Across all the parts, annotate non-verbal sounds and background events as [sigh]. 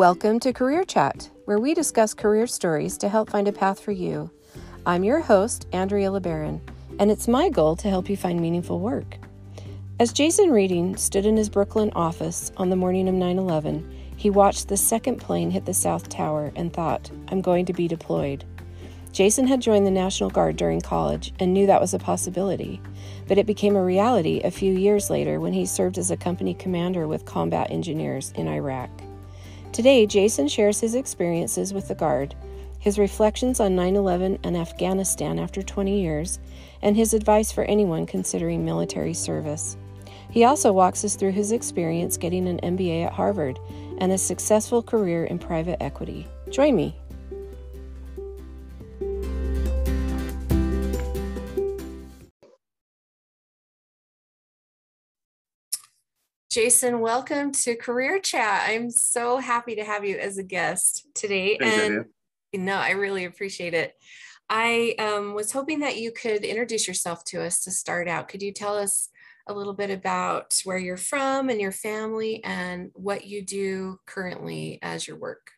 Welcome to Career Chat, where we discuss career stories to help find a path for you. I'm your host, Andrea LeBaron, and it's my goal to help you find meaningful work. As Jason Reading stood in his Brooklyn office on the morning of 9 11, he watched the second plane hit the South Tower and thought, I'm going to be deployed. Jason had joined the National Guard during college and knew that was a possibility, but it became a reality a few years later when he served as a company commander with combat engineers in Iraq. Today, Jason shares his experiences with the Guard, his reflections on 9 11 and Afghanistan after 20 years, and his advice for anyone considering military service. He also walks us through his experience getting an MBA at Harvard and a successful career in private equity. Join me. Jason, welcome to Career Chat. I'm so happy to have you as a guest today. Thanks, and no, I really appreciate it. I um, was hoping that you could introduce yourself to us to start out. Could you tell us a little bit about where you're from and your family and what you do currently as your work?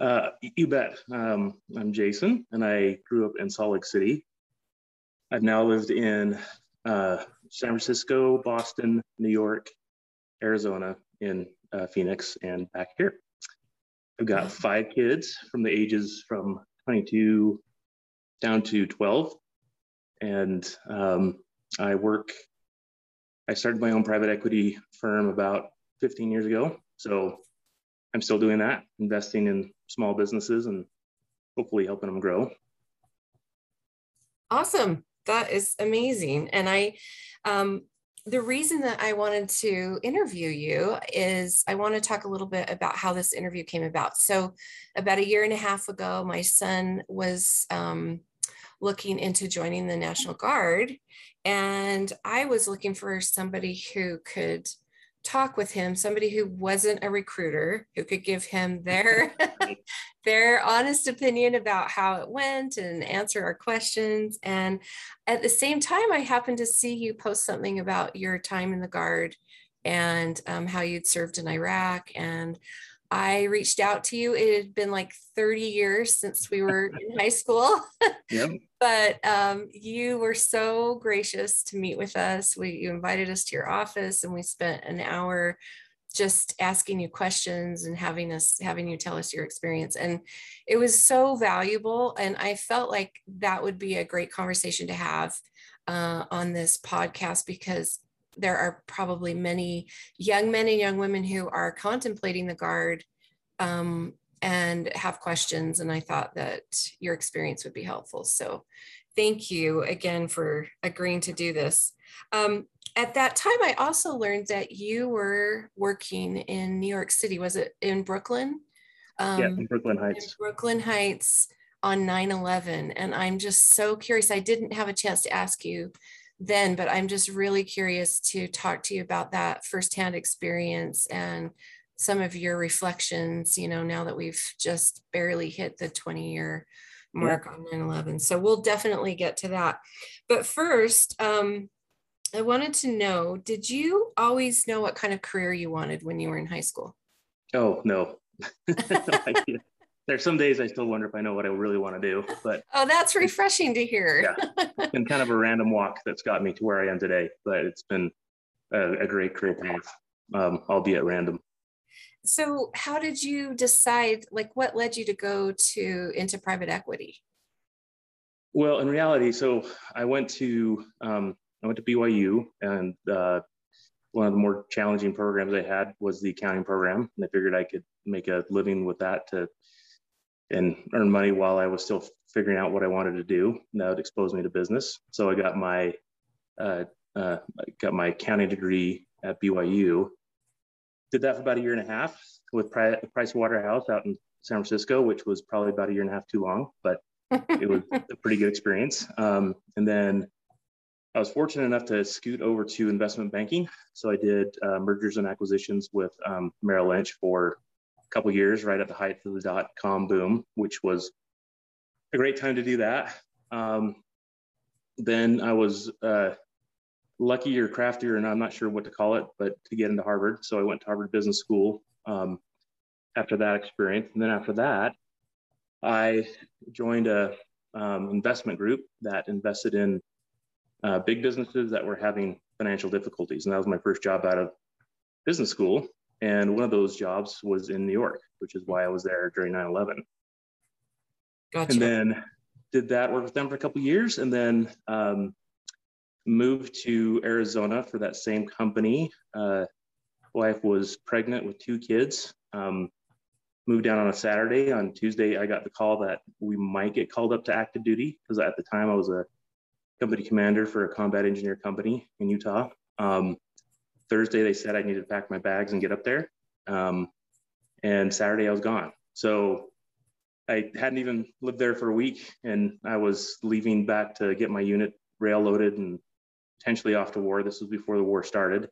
Uh, you bet. Um, I'm Jason, and I grew up in Salt Lake City. I've now lived in uh, San Francisco, Boston, New York, Arizona, in uh, Phoenix, and back here. I've got five kids from the ages from 22 down to 12. And um, I work, I started my own private equity firm about 15 years ago. So I'm still doing that, investing in small businesses and hopefully helping them grow. Awesome. That is amazing. And I, um, the reason that I wanted to interview you is I want to talk a little bit about how this interview came about. So, about a year and a half ago, my son was um, looking into joining the National Guard, and I was looking for somebody who could talk with him somebody who wasn't a recruiter who could give him [laughs] their [laughs] their honest opinion about how it went and answer our questions and at the same time i happened to see you post something about your time in the guard and um, how you'd served in iraq and I reached out to you. It had been like 30 years since we were in high school. [laughs] Yep. But um, you were so gracious to meet with us. We you invited us to your office and we spent an hour just asking you questions and having us having you tell us your experience and it was so valuable and i felt like that would be a great conversation to have uh, on this podcast because there are probably many young men and young women who are contemplating the guard um, and have questions. And I thought that your experience would be helpful. So thank you again for agreeing to do this. Um, at that time, I also learned that you were working in New York City. Was it in Brooklyn? Um, yeah, in Brooklyn Heights. In Brooklyn Heights on 9 11. And I'm just so curious. I didn't have a chance to ask you then, but I'm just really curious to talk to you about that firsthand experience and some of your reflections, you know, now that we've just barely hit the 20 year mark yeah. on 9 11. So we'll definitely get to that. But first, um, I wanted to know did you always know what kind of career you wanted when you were in high school? Oh, no. [laughs] there's some days I still wonder if I know what I really want to do. But oh, that's refreshing to hear. yeah, it's [laughs] been kind of a random walk that's got me to where I am today. But it's been a, a great career path, um, albeit random. So, how did you decide? Like, what led you to go to into private equity? Well, in reality, so I went to um, I went to BYU, and uh, one of the more challenging programs I had was the accounting program, and I figured I could make a living with that to and earn money while I was still figuring out what I wanted to do. And that would expose me to business. So I got my uh, uh, got my accounting degree at BYU. Did that for about a year and a half with Price Waterhouse out in San Francisco, which was probably about a year and a half too long, but it was [laughs] a pretty good experience. Um, and then I was fortunate enough to scoot over to investment banking. So I did uh, mergers and acquisitions with um, Merrill Lynch for a couple years right at the height of the dot com boom, which was a great time to do that. Um, then I was uh, lucky or crafty, and I'm not sure what to call it, but to get into Harvard. So I went to Harvard Business School. Um, after that experience. And then after that, I joined a um, investment group that invested in uh, big businesses that were having financial difficulties. And that was my first job out of business school. And one of those jobs was in New York, which is why I was there during 9 11. Gotcha. And then did that work with them for a couple years and then um, moved to Arizona for that same company. Uh, wife was pregnant with two kids. Um, moved down on a Saturday. On Tuesday, I got the call that we might get called up to active duty because at the time I was a company commander for a combat engineer company in Utah. Um, Thursday, they said I needed to pack my bags and get up there. Um, and Saturday, I was gone. So I hadn't even lived there for a week, and I was leaving back to get my unit rail loaded and potentially off to war. This was before the war started.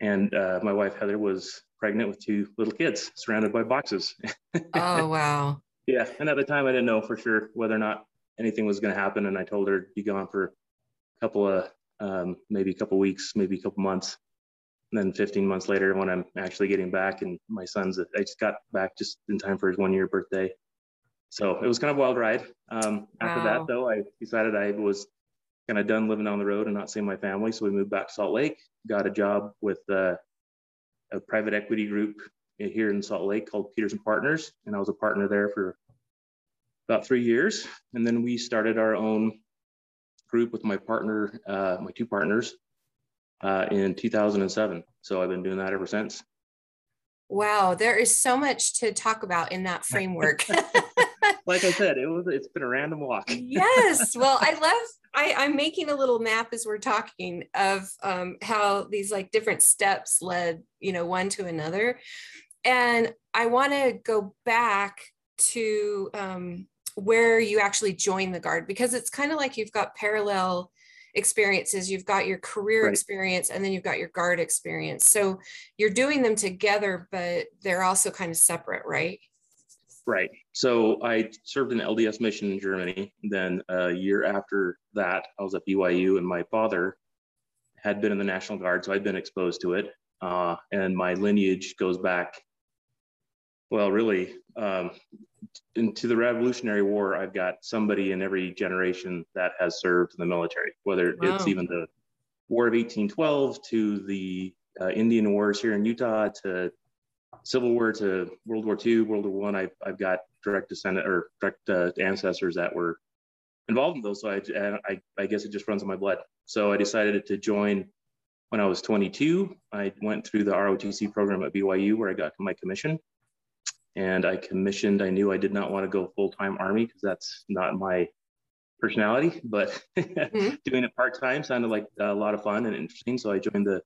And uh, my wife, Heather, was pregnant with two little kids surrounded by boxes. [laughs] oh, wow. Yeah. And at the time, I didn't know for sure whether or not anything was going to happen. And I told her to be gone for a couple of, um, maybe a couple weeks, maybe a couple months. And then 15 months later, when I'm actually getting back, and my son's, I just got back just in time for his one year birthday. So it was kind of a wild ride. Um, after wow. that, though, I decided I was kind of done living on the road and not seeing my family. So we moved back to Salt Lake, got a job with uh, a private equity group here in Salt Lake called Peterson Partners. And I was a partner there for about three years. And then we started our own group with my partner, uh, my two partners, uh, in 2007. So I've been doing that ever since. Wow, there is so much to talk about in that framework. [laughs] like I said, it was it's been a random walk. yes. Well, I love I, I'm making a little map as we're talking of um, how these like different steps led, you know, one to another. And I want to go back to um, where you actually join the guard because it's kind of like you've got parallel experiences you've got your career right. experience and then you've got your guard experience so you're doing them together but they're also kind of separate right right. So i served an lds mission in germany. Then a year after that i was at byu and my father had been in the national guard so i'd been exposed to it. Uh, and my lineage goes back well really um, into the Revolutionary War, I've got somebody in every generation that has served in the military, whether wow. it's even the War of 1812 to the uh, Indian Wars here in Utah to Civil War to World War II, World War One. I've, I've got direct descendant or direct uh, ancestors that were involved in those. So I, I, I guess it just runs in my blood. So I decided to join when I was 22. I went through the ROTC program at BYU where I got my commission and I commissioned. I knew I did not want to go full time Army because that's not my personality, but mm-hmm. [laughs] doing it part time sounded like a lot of fun and interesting. So I joined the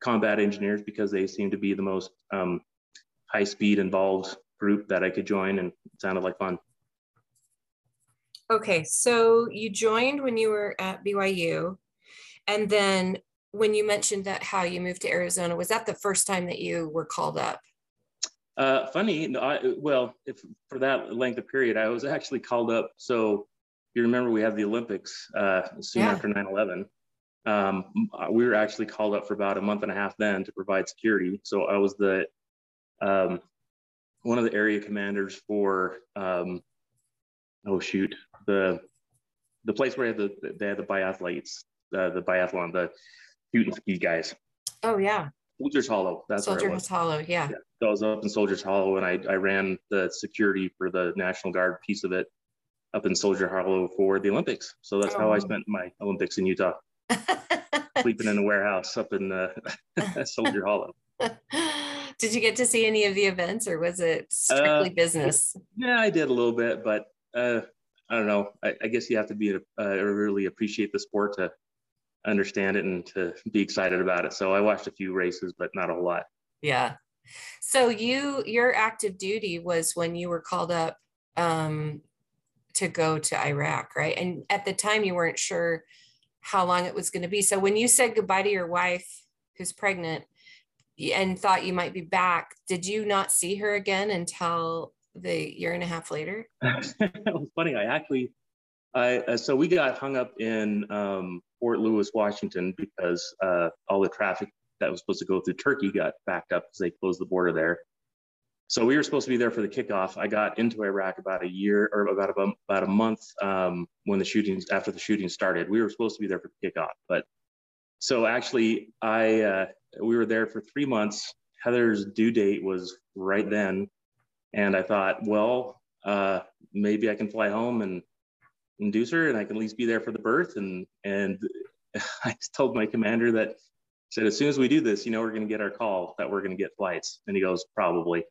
combat engineers because they seemed to be the most um, high speed involved group that I could join and it sounded like fun. Okay, so you joined when you were at BYU, and then when you mentioned that how you moved to Arizona, was that the first time that you were called up? Uh, funny, I, well, if for that length of period, I was actually called up. So you remember we had the Olympics uh, soon yeah. after 9/11. Um, we were actually called up for about a month and a half then to provide security. So I was the um, one of the area commanders for um, oh shoot the the place where they had the they had the biathletes uh, the biathlon the shoot and ski guys. Oh yeah. Soldiers Hollow. That's Soldiers Hollow. Yeah. yeah. So I was up in Soldiers Hollow, and I, I ran the security for the National Guard piece of it up in Soldier Hollow for the Olympics. So that's oh. how I oh. spent my Olympics in Utah, [laughs] sleeping in a warehouse up in uh, [laughs] Soldier Hollow. [laughs] Did you get to see any of the events, or was it strictly uh, business? Yeah, I did a little bit, but uh, I don't know. I, I, guess you have to be uh, really appreciate the sport to understand it and to be excited about it. So I watched a few races, but not a whole lot. Yeah. So you your active duty was when you were called up um, to go to Iraq, right? And at the time you weren't sure how long it was going to be. So when you said goodbye to your wife who's pregnant and thought you might be back, did you not see her again until the year and a half later? [laughs] it was funny. I actually, I uh, so we got hung up in um, Fort Lewis, Washington, because uh, all the traffic that was supposed to go through Turkey got backed up because they closed the border there. so we were supposed to be there for the kickoff. I got into Iraq about a year or about a, about a month um, when the shootings after the shooting started. We were supposed to be there for the kickoff, but so actually, I uh, we were there for three months. Heather's due date was right then, and I thought, well, uh, maybe I can fly home and induce her, and I can at least be there for the birth. And and [laughs] I told my commander that said as soon as we do this, you know, we're going to get our call that we're going to get flights. And he goes, probably.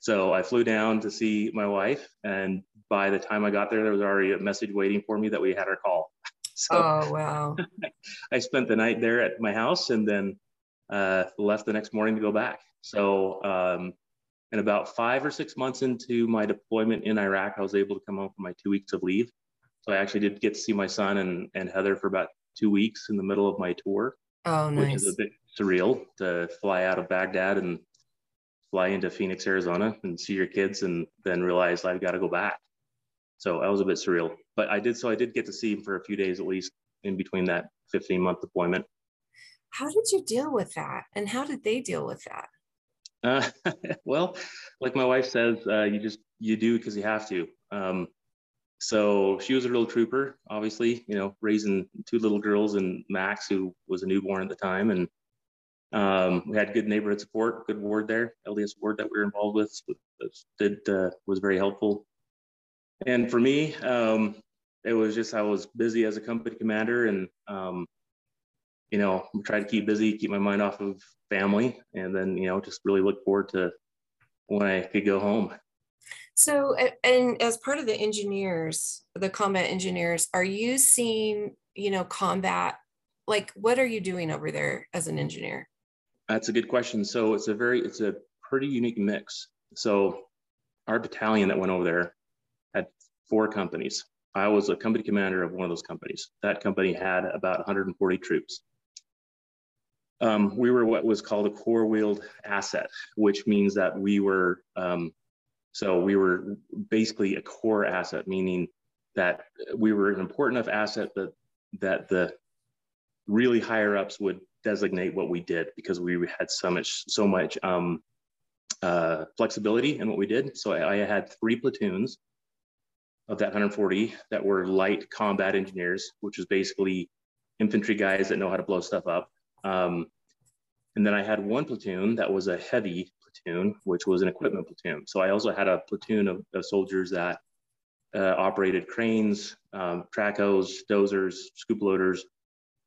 So I flew down to see my wife, and by the time I got there, there was already a message waiting for me that we had our call. [laughs] So oh wow! [laughs] I spent the night there at my house, and then uh, left the next morning to go back. So, um, and about five or six months into my deployment in Iraq, I was able to come home for my two weeks of leave. So I actually did get to see my son and, and Heather for about two weeks in the middle of my tour. Oh, nice. Which is a bit surreal to fly out of Baghdad and fly into Phoenix, Arizona and see your kids and then realize I've got to go back. So that was a bit surreal. But I did so I did get to see him for a few days at least in between that 15 month deployment. How did you deal with that? And how did they deal with that? Uh, [laughs] well, like my wife says, uh, you just you do because you have to. Um, so she was a real trooper, obviously, you know, raising two little girls and Max, who was a newborn at the time. And um, we had good neighborhood support, good ward there, LDS ward that we were involved with, did uh, was very helpful. And for me, um, it was just I was busy as a company commander, and um, you know, try to keep busy, keep my mind off of family, and then you know, just really look forward to when I could go home. So, and as part of the engineers, the combat engineers, are you seeing, you know, combat? Like, what are you doing over there as an engineer? That's a good question. So it's a very, it's a pretty unique mix. So our battalion that went over there had four companies. I was a company commander of one of those companies. That company had about 140 troops. Um, we were what was called a corps wheeled asset, which means that we were, um, so we were basically a corps asset, meaning that we were an important enough asset that that the really higher ups would designate what we did because we had so much so much um, uh, flexibility in what we did. So I, I, had three platoons of that 140 that were light combat engineers, which was basically infantry guys that know how to blow stuff up. Um, and then I had one platoon that was a heavy platoon, which was an equipment platoon. So I also had a platoon of, of soldiers that uh, operated cranes, um, trackhoes, dozers, scoop loaders,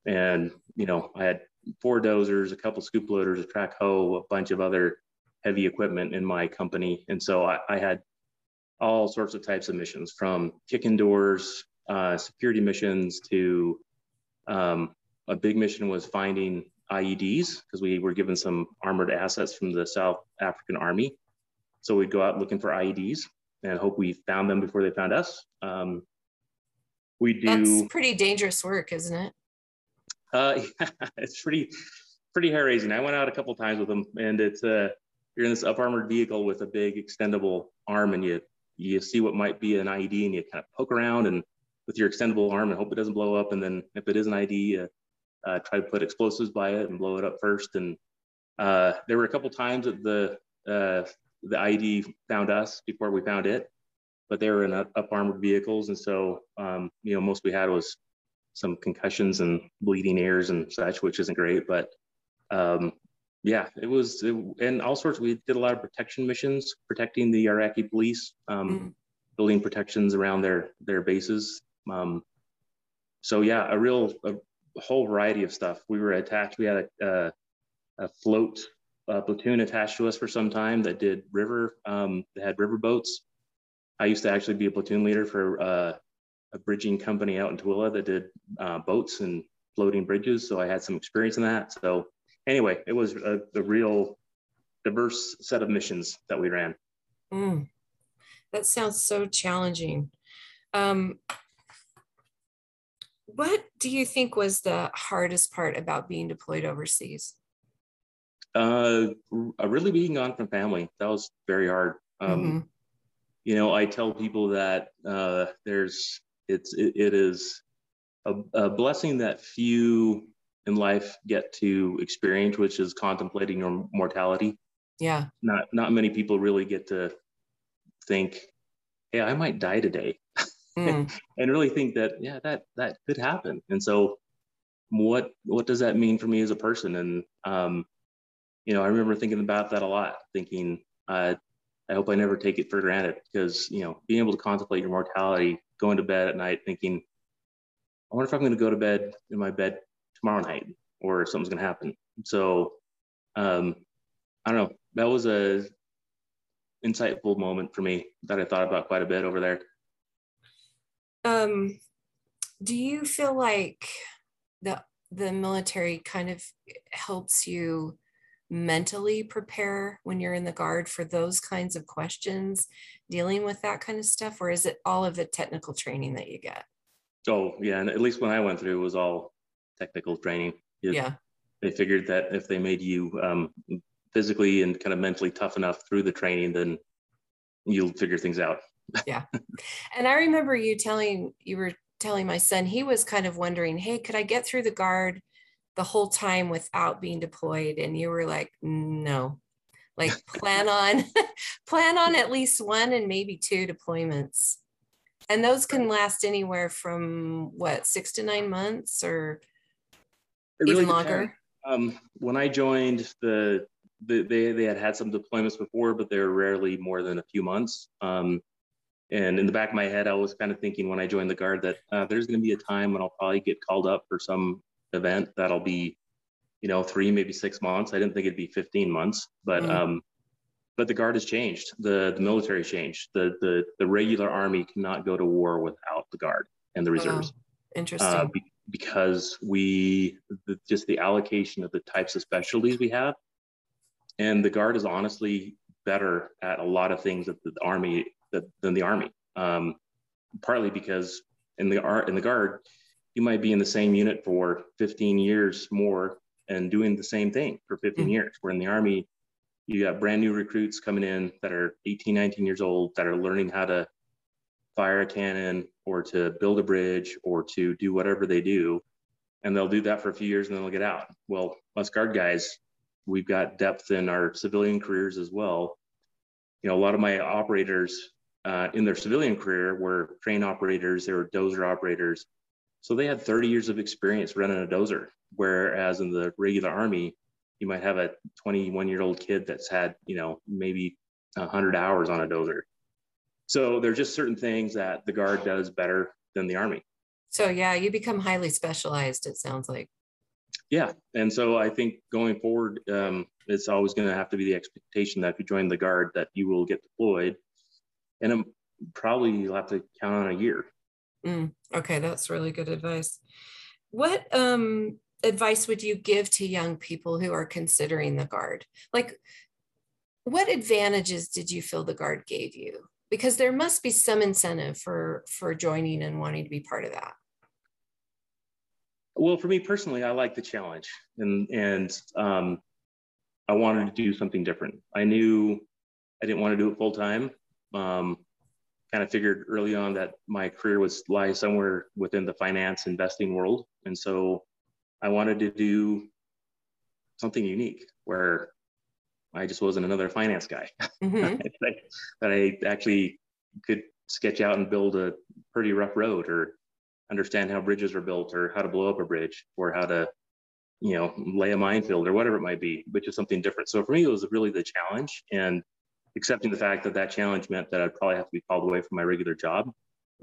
and you know I had four dozers, a couple scoop loaders, a track hoe, a bunch of other heavy equipment in my company. And so I, I had all sorts of types of missions from kicking doors, uh, security missions to um, a big mission was finding IEDs because we were given some armored assets from the South African Army. So we'd go out looking for IEDs and hope we found them before they found us. Um, we do. That's pretty dangerous work, isn't it? Uh, [laughs] yeah, it's pretty, pretty hair raising. I went out a couple times with them, and it's uh, you're in this up armored vehicle with a big extendable arm, and you you see what might be an IED, and you kind of poke around and with your extendable arm and hope it doesn't blow up. And then if it is an IED, uh, uh, try to put explosives by it and blow it up first. And uh, there were a couple times that the uh, the IED found us before we found it, but they were in up armored vehicles, and so um, you know most we had was some concussions and bleeding ears and such, which isn't great. But um, yeah, it was, it, and all sorts. We did a lot of protection missions, protecting the Iraqi police, um, mm. building protections around their their bases. Um, so yeah, a real a whole variety of stuff. We were attached. We had a, a, a float a platoon attached to us for some time that did river. Um, they had river boats. I used to actually be a platoon leader for uh, a bridging company out in Tooele that did uh, boats and floating bridges. So I had some experience in that. So anyway, it was a, a real diverse set of missions that we ran. Mm, that sounds so challenging. Um, what do you think was the hardest part about being deployed overseas? Uh, really being gone from family. That was very hard. Um, mm-hmm. You know, I tell people that uh, there's it's it, it is a, a, blessing that few in life get to experience, which is contemplating your mortality. Yeah. Not not many people really get to think, hey, I might die today. Mm. [laughs] and really think that, yeah, that that could happen. And so what what does that mean for me as a person? And um, you know, I remember thinking about that a lot, thinking, uh, I hope I never take it for granted because, you know, being able to contemplate your mortality, going to bed at night thinking, I wonder if I'm going to go to bed in my bed tomorrow night or if something's going to happen. So, um, I don't know. That was a insightful moment for me that I thought about quite a bit over there. Um, do you feel like the the military kind of helps you mentally prepare when you're in the guard for those kinds of questions, dealing with that kind of stuff, or is it all of the technical training that you get? Oh yeah, and at least when I went through, it was all technical training. It, yeah, they figured that if they made you um, physically and kind of mentally tough enough through the training, then you'll figure things out. Yeah, and I remember you telling you were telling my son he was kind of wondering, hey, could I get through the guard? the whole time without being deployed? And you were like no. Like plan [laughs] on [laughs] plan on at least one and maybe two deployments. And those can last anywhere from what six to nine months or even longer? um, when i joined the, the, they, they had had some deployments before but they're rarely more than a few months. Um, and in the back of my head i was kind of thinking when i joined the guard that uh, there's going to be a time when i'll probably get called up for some event that'll be you know three maybe six months. I didn't think it'd be 15 months but mm. um but the guard has changed. The the military changed. The the the regular army cannot go to war without the guard and the reserves. Oh, interesting. Uh, be, because we the, just the allocation of the types of specialties we have and the guard is honestly better at a lot of things that the army than the army um, partly because in the art in the guard you might be in the same unit for 15 years more and doing the same thing for 15 mm-hmm. years. Where in the Army, you got brand new recruits coming in that are 18, 19 years old that are learning how to fire a cannon or to build a bridge or to do whatever they do. And they'll do that for a few years and then they'll get out. Well, us guard guys, we've got depth in our civilian careers as well. You know, a lot of my operators uh, in their civilian career were crane operators, they were dozer operators, so they had 30 years of experience running a dozer, whereas in the regular army, you might have a 21 year old kid that's had, you know, maybe 100 hours on a dozer. So there's just certain things that the guard does better than the army. So yeah, you become highly specialized. It sounds like. Yeah, and so I think going forward, um, it's always going to have to be the expectation that if you join the guard, that you will get deployed, and um, probably you'll have to count on a year Mm, okay, that's really good advice. What um, advice would you give to young people who are considering the guard? Like, what advantages did you feel the guard gave you? Because there must be some incentive for for joining and wanting to be part of that. Well, for me personally, I like the challenge, and and um, I wanted to do something different. I knew I didn't want to do it full time. Um, kind of figured early on that my career was lie somewhere within the finance investing world. And so I wanted to do something unique where I just wasn't another finance guy. [laughs] Mm-hmm. that I actually could sketch out and build a pretty rough road or understand how bridges are built or how to blow up a bridge or how to you know lay a minefield or whatever it might be which is something different so for me it was really the challenge and accepting the fact that that challenge meant that I'd probably have to be called away from my regular job.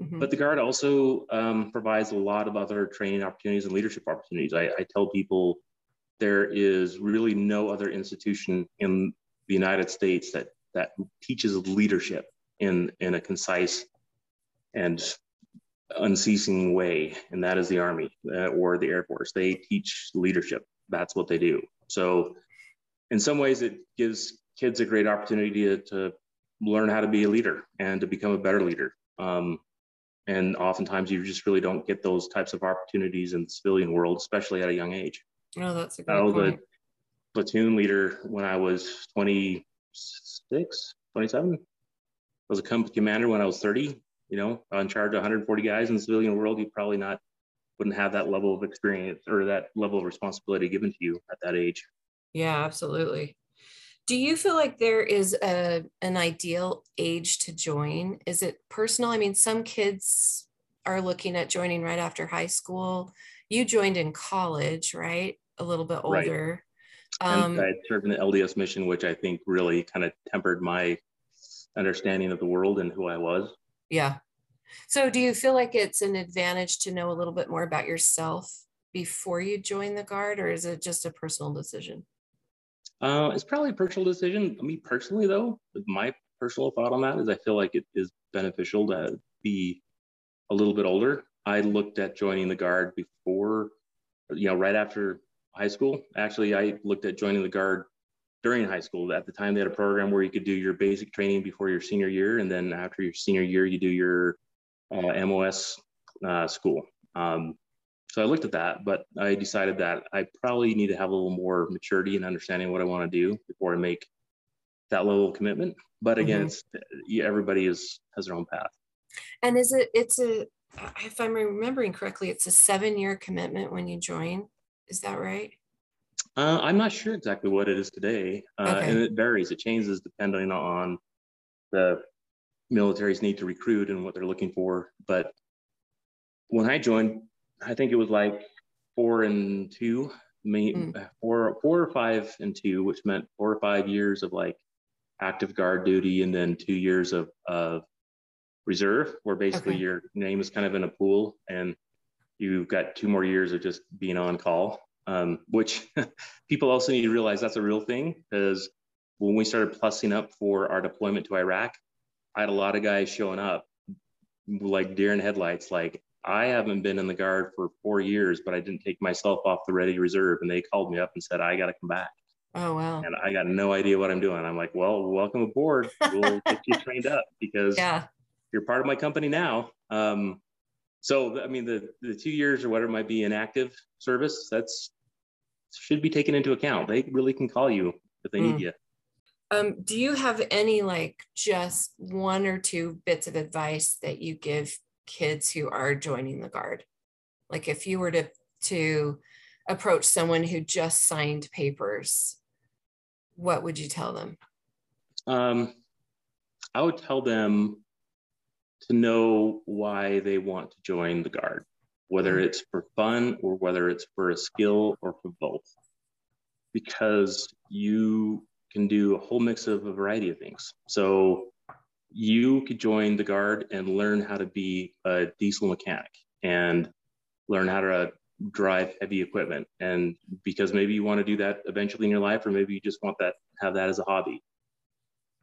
Mm-hmm. But the Guard also um, provides a lot of other training opportunities and leadership opportunities. I, I tell people there is really no other institution in the United States that that teaches leadership in in a concise and unceasing way, and that is the Army uh, or the Air Force. They teach leadership. That's what they do. So, in some ways, it gives kids a great opportunity to, to learn how to be a leader and to become a better leader. Um, and oftentimes you just really don't get those types of opportunities in the civilian world, especially at a young age. Oh, that's a great I was point. a platoon leader when I was 26, 27. I was a company commander when I was 30, you know, in charge of 140 guys in the civilian world. You probably not wouldn't have that level of experience or that level of responsibility given to you at that age. Yeah, absolutely. Do you feel like there is a an ideal age to join? Is it personal? I mean, some kids are looking at joining right after high school. You joined in college, right? A little bit older. Right. Um, I served in the LDS mission, which I think really kind of tempered my understanding of the world and who I was. Yeah. So, do you feel like it's an advantage to know a little bit more about yourself before you join the Guard, or is it just a personal decision? Uh, it's probably a personal decision. Me personally, though, my personal thought on that is I feel like it is beneficial to be a little bit older. I looked at joining the Guard before, you know, right after high school. Actually, I looked at joining the Guard during high school. At the time, they had a program where you could do your basic training before your senior year, and then after your senior year, you do your uh, MOS uh, school. Um, so I looked at that, but I decided that I probably need to have a little more maturity and understanding what I want to do before I make that level of commitment. But again, mm-hmm. it's everybody is has their own path. And is it? It's a. If I'm remembering correctly, it's a seven-year commitment when you join. Is that right? Uh, I'm not sure exactly what it is today, uh, okay. and it varies. It changes depending on the military's need to recruit and what they're looking for. But when I joined, I think it was like four and two, mm. four, four or five and two, which meant four or five years of like active guard duty and then two years of, of reserve, where basically okay. your name is kind of in a pool and you've got two more years of just being on call. Um, which [laughs] people also need to realize that's a real thing because when we started plussing up for our deployment to Iraq, I had a lot of guys showing up like deer in headlights, like I haven't been in the guard for four years, but I didn't take myself off the ready reserve. And they called me up and said, I got to come back. Oh, wow. And I got no idea what I'm doing. I'm like, well, welcome aboard. We'll [laughs] get you trained up because yeah. you're part of my company now. Um, so, I mean, the, the two years or whatever might be in active service, that's should be taken into account. They really can call you if they mm. need you. Um, do you have any like just one or two bits of advice that you give kids who are joining the guard. Like if you were to to approach someone who just signed papers what would you tell them? Um, i would tell them to know why they want to join the guard whether mm-hmm. it's for fun or whether it's for a skill or for both. Because you can do a whole mix of a variety of things. So you could join the guard and learn how to be a diesel mechanic and learn how to drive heavy equipment. And because maybe you want to do that eventually in your life or maybe you just want that have that as a hobby.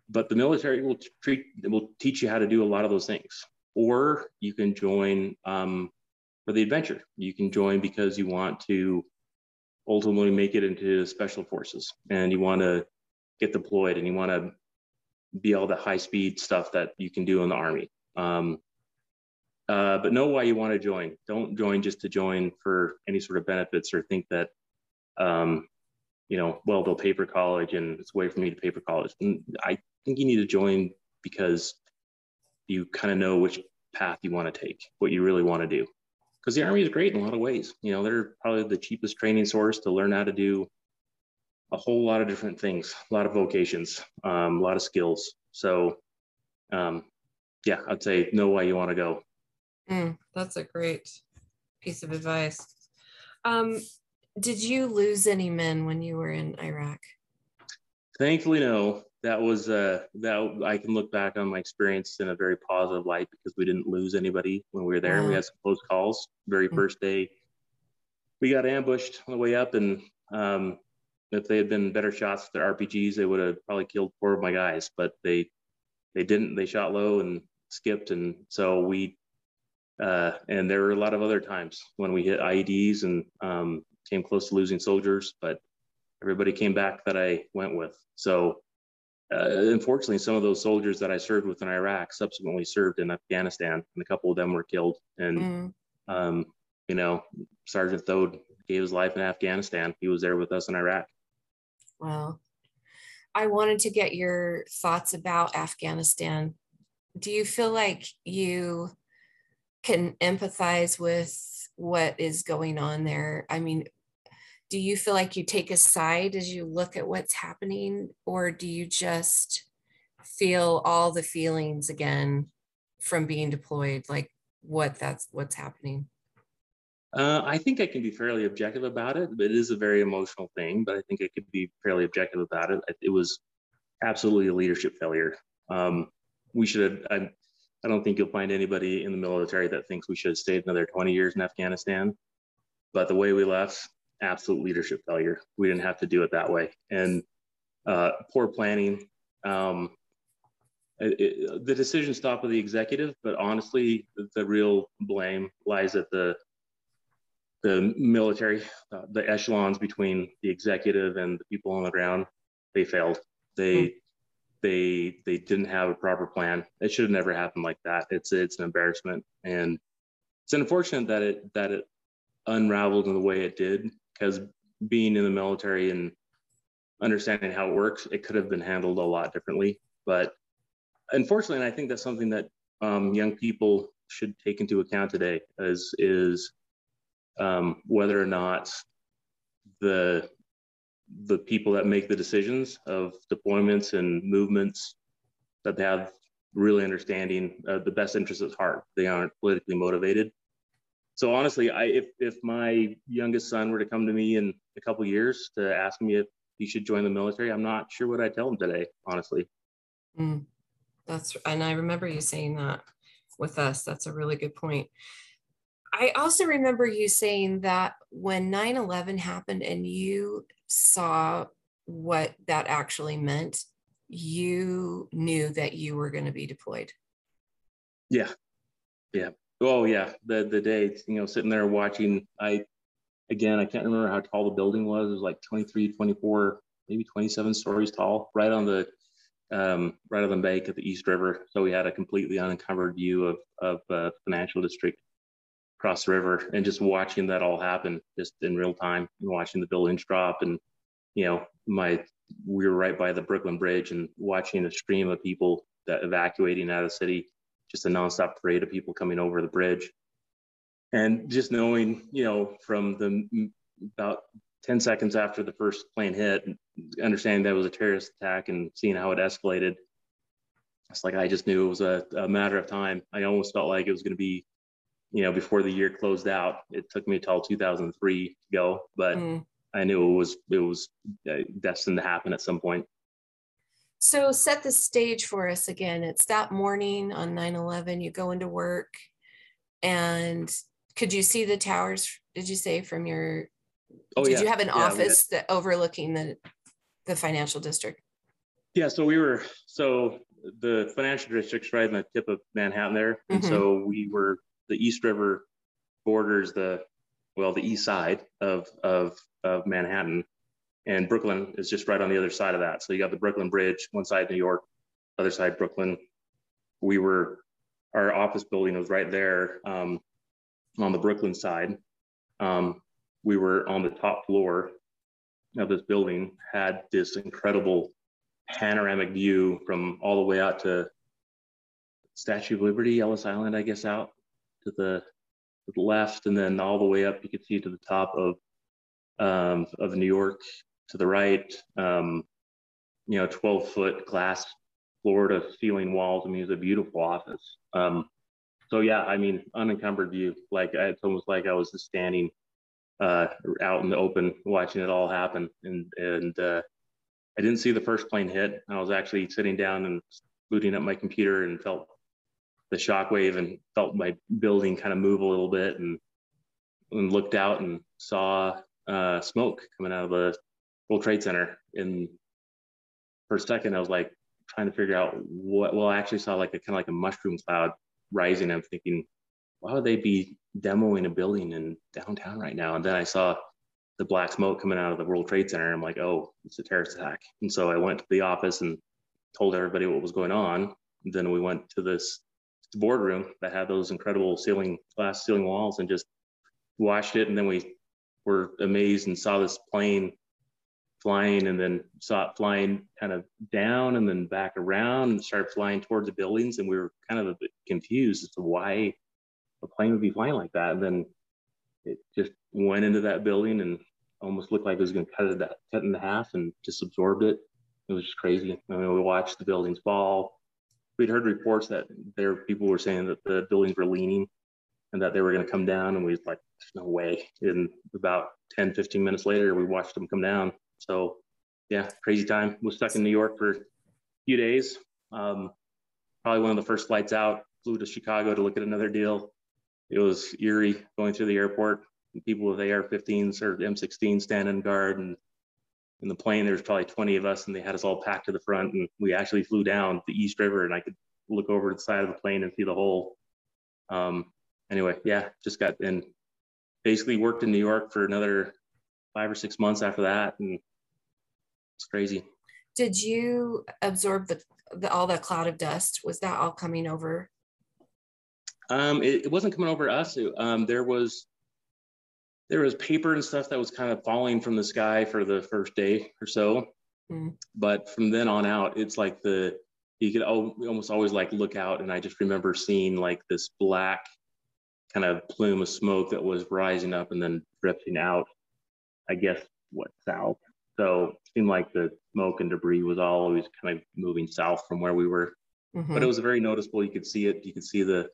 But the military will treat will teach you how to do a lot of those things. Or you can join um, for the adventure. You can join because you want to ultimately make it into special forces and you want to get deployed and you want to be all the high speed stuff that you can do in the army. Um, uh, but know why you want to join. Don't join just to join for any sort of benefits or think that, um, you know, well, they'll pay for college and it's a way for me to pay for college. And I think you need to join because you kind of know which path you want to take, what you really want to do. Because the Army is great in a lot of ways. You know, they're probably the cheapest training source to learn how to do a whole lot of different things, a lot of vocations, um, a lot of skills. So, um, yeah, I'd say know why you want to go. Mm, that's a great piece of advice. Um, did you lose any men when you were in Iraq? Thankfully, no. That was uh, that I can look back on my experience in a very positive light because we didn't lose anybody when we were there. Wow. We had some close calls. Very mm. first day, we got ambushed on the way up, and um, if they had been better shots with their RPGs, they would have probably killed four of my guys, but they they didn't. They shot low and skipped, and so we uh, and there were a lot of other times when we hit IEDs and um, came close to losing soldiers, but everybody came back that I went with. So uh, unfortunately, some of those soldiers that I served with in Iraq subsequently served in Afghanistan, and a couple of them were killed. And mm. um, you know, Sergeant Thode gave his life in Afghanistan. He was there with us in Iraq. Well, I wanted to get your thoughts about Afghanistan. Do you feel like you can empathize with what is going on there? I mean, do you feel like you take a side as you look at what's happening or do you just feel all the feelings again from being deployed like what that's what's happening uh, I think I can be fairly objective about it. It is a very emotional thing, but I think I could be fairly objective about it. It was absolutely a leadership failure. Um, we should have, I, I don't think you'll find anybody in the military that thinks we should have stayed another 20 years in Afghanistan. But the way we left, absolute leadership failure. We didn't have to do it that way. And uh, poor planning. Um, it, it, the decision stopped with the executive, but honestly, the, the real blame lies at the the military, uh, the echelons between the executive and the people on the ground, they failed. They mm. they they didn't have a proper plan. It should have never happened like that. It's it's an embarrassment, and it's unfortunate that it that it unraveled in the way it did. Because being in the military and understanding how it works, it could have been handled a lot differently. But unfortunately, and I think that's something that um, young people should take into account today. Is is um, whether or not the the people that make the decisions of deployments and movements that they have really understanding uh, the best interests at heart. They aren't politically motivated. So honestly, I if if my youngest son were to come to me in a couple years to ask me if he should join the military, I'm not sure what I'd tell him today. Honestly. Mm, that's and I remember you saying that with us. That's a really good point. I also remember you saying that when 9 11 happened and you saw what that actually meant, you knew that you were going to be deployed. Yeah. Yeah. Oh, yeah. The, the day, you know, sitting there watching, I, again, I can't remember how tall the building was. It was like 23, 24, maybe 27 stories tall, right on the, um, right on the bank of the East River. So we had a completely unencumbered view of, of uh, financial district across the river and just watching that all happen just in real time and watching the buildings drop and you know my we were right by the brooklyn bridge and watching a stream of people that evacuating out of the city just a nonstop parade of people coming over the bridge. And just knowing you know from the about 10 seconds after the first plane hit understanding that was a terrorist attack and seeing how it escalated it's like i just knew it was a, a matter of time. I almost felt like it was going to be you know, before the year closed out. It took me until 2003 to go, but mm. I knew it was it was uh, destined to happen at some point. So set the stage for us again. It's that morning on 9/11. You go into work, and could you see the towers? Did you say from your? Oh, did yeah. you have an yeah, office that overlooking the the financial district? Yeah. So we were so the financial district's right in the tip of Manhattan there, and mm-hmm. so we were the East River borders the well the east side of of of Manhattan, and Brooklyn is just right on the other side of that. So you got the Brooklyn Bridge, one side New York, other side Brooklyn. We were our office building was right there um, on the Brooklyn side. Um, we were on the top floor of this building, had this incredible panoramic view from all the way out to Statue of Liberty, Ellis Island, I guess, out to the, to the left, and then all the way up, you can see to the top of um, of New York to the right. Um, you know, 12 foot glass floor to ceiling walls. I mean, it's a beautiful office. Um, so yeah, I mean, unencumbered view. Like it's almost like I was just standing uh, out in the open watching it all happen. And and uh, I didn't see the first plane hit. I was actually sitting down and booting up my computer and felt the shockwave and felt my building kind of move a little bit and, and looked out and saw uh, smoke coming out of the World Trade Center. And for a second, I was like trying to figure out what. Well, I actually saw like a kind of like a mushroom cloud rising. I'm thinking, why would they be demoing a building in downtown right now? And then I saw the black smoke coming out of the World Trade Center. I'm like, oh, it's a terrorist attack. And so I went to the office and told everybody what was going on. Then we went to this boardroom that had those incredible ceiling glass ceiling walls and just watched it and then we were amazed and saw this plane flying and then saw it flying kind of down and then back around and started flying towards the buildings and we were kind of a bit confused as to why a plane would be flying like that and then it just went into that building and almost looked like it was going to cut it cut in half and just absorbed it. It was just crazy. I mean, we watched the buildings fall. We'd heard reports that there people were saying that the buildings were leaning and that they were going to come down. And we was like, no way. And about 10, 15 minutes later, we watched them come down. So yeah, crazy time. Was stuck in New York for a few days. Um, probably one of the first flights out. Flew to Chicago to look at another deal. It was eerie going through the airport. People with AR-15s or M16 standing guard, and in the plane there was probably 20 of us, and they had us all packed to the front. And we actually flew down the East River, and I could look over to the side of the plane and see the hole. Um, anyway, yeah, just got in. Basically worked in New York for another five or six months after that, and it's crazy. Did you absorb the, the all the cloud of dust? Was that all coming over? Um, it, it wasn't coming over us. It, um, there was there was paper and stuff that was kind of falling from the sky for the first day or so. Mm. But from then on out, it's like the you could almost always like look out, and I just remember seeing like this black kind of plume of smoke that was rising up and then drifting out. I guess what south. So it seemed like the smoke and debris was always kind of moving south from where we were. Mm-hmm. But it was very noticeable. You could see it. You could see the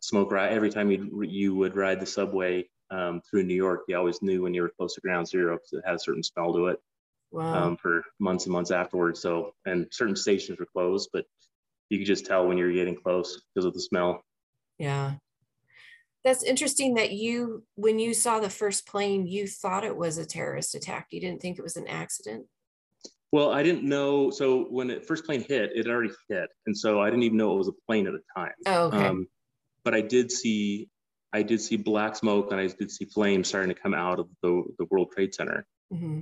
smoke ride every time you you would ride the subway um, through New York. You always knew when you were close to ground zero because it had a certain smell to it. Wow. Um, for months and months afterwards. So and certain stations were closed, but you could just tell when you were getting close because of the smell. Yeah, that's interesting that you when you saw the first plane you thought it was a terrorist attack you didn't think it was an accident well i didn't know so when the first plane hit it already hit and so i didn't even know it was a plane at the time oh, okay. Um, but i did see i did see black smoke and i did see flames starting to come out of the, the world trade center mm-hmm.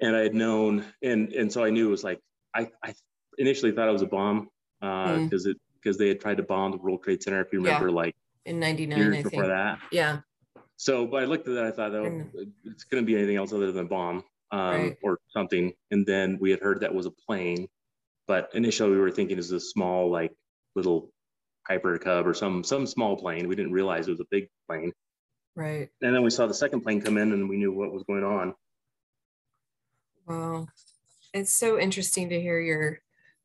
and i had known and and so i knew it was like i, I initially thought it was a bomb because uh, mm. it because they had tried to bomb the world trade center if you remember yeah. like in 99 I before that. Yeah. So, but I looked at that, I thought, oh, it's going to be anything else other than a bomb um, right. or something. And then we had heard that was a plane, but initially we were thinking it was a small, like little Piper Cub or some some small plane. We didn't realize it was a big plane. Right. And then we saw the second plane come in, and we knew what was going on. Wow, it's so interesting to hear your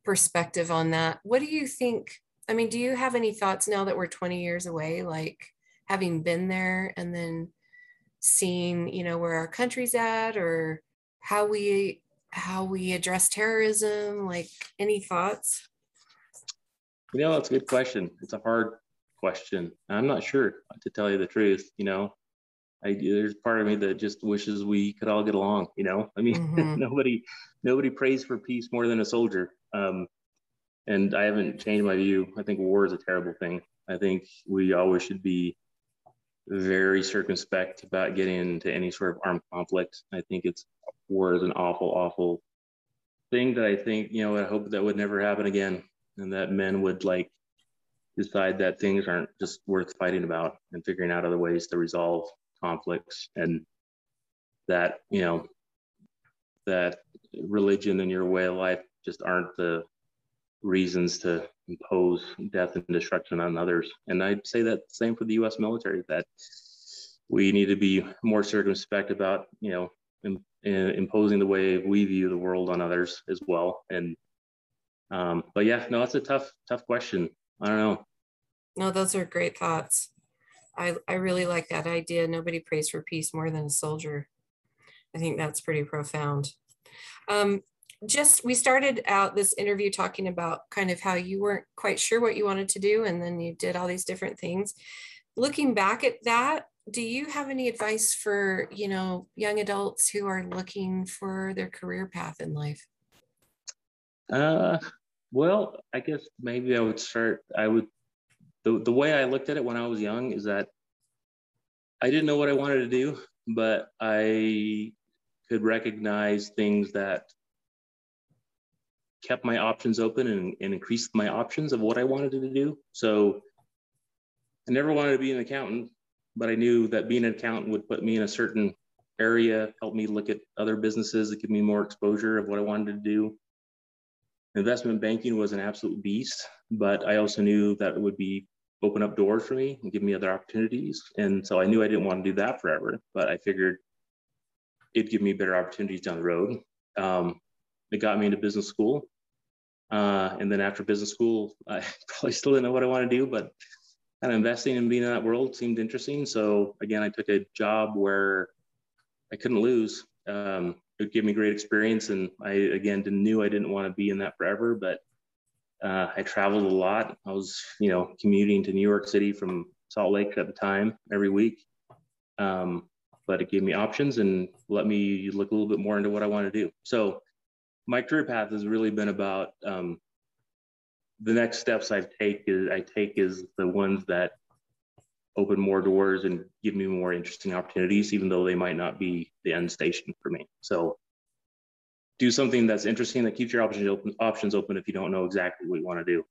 perspective on that. What do you think? I mean, do you have any thoughts now that we're 20 years away, like having been there and then seeing, you know, where our country's at or how we how we address terrorism? Like any thoughts? You know, that's a good question. It's a hard question. I'm not sure to tell you the truth. You know, I, there's part of me that just wishes we could all get along. You know, I mean, mm-hmm. [laughs] nobody nobody prays for peace more than a soldier. Um, and I haven't changed my view. I think war is a terrible thing. I think we always should be very circumspect about getting into any sort of armed conflict. I think it's war is an awful, awful thing that I think, you know, I hope that would never happen again and that men would like decide that things aren't just worth fighting about and figuring out other ways to resolve conflicts and that, you know, that religion and your way of life just aren't the reasons to impose death and destruction on others. And I'd say that same for the U.S. military that we need to be more circumspect about, you know, in, in imposing the way we view the world on others as well. And um, but yeah, no, that's a tough, tough question. I don't know. No, those are great thoughts. I I really like that idea. Nobody prays for peace more than a soldier. I think that's pretty profound. Um, just we started out this interview talking about kind of how you weren't quite sure what you wanted to do and then you did all these different things looking back at that do you have any advice for you know young adults who are looking for their career path in life uh well i guess maybe i would start i would the, the way i looked at it when i was young is that i didn't know what i wanted to do but i could recognize things that kept my options open and, and increased my options of what I wanted to do. So I never wanted to be an accountant, but I knew that being an accountant would put me in a certain area, help me look at other businesses that give me more exposure of what I wanted to do. Investment banking was an absolute beast, but I also knew that it would be open up doors for me and give me other opportunities. And so I knew I didn't want to do that forever, but I figured it'd give me better opportunities down the road. Um, it got me into business school. Uh, and then after business school, [laughs] I probably still didn't know what I want to do, but kind of investing and being in that world seemed interesting. So again, I took a job where I couldn't lose. Um, it gave me great experience. And I, again, didn't, knew I didn't want to be in that forever, but uh, I traveled a lot. I was, you know, commuting to New York City from Salt Lake at the time every week. Um, but it gave me options and let me look a little bit more into what I want to do. So my career path has really been about um, the next steps I take is I take is the ones that open more doors and give me more interesting opportunities, even though they might not be the end station for me. So do something that's interesting that keeps your options open, options open if you don't know exactly what you want to do.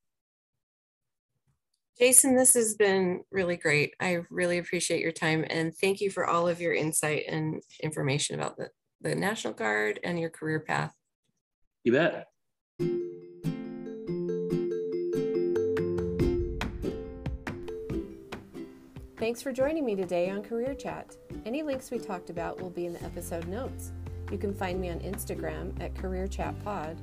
Jason, this has been really great. I really appreciate your time and thank you for all of your insight and information about the, the National Guard and your career path. You bet. Thanks for joining me today on Career Chat. Any links we talked about will be in the episode notes. You can find me on Instagram at Career Chat Pod.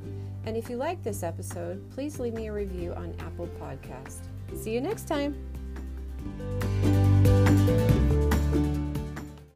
And if you like this episode, please leave me a review on Apple Podcast. See you next time.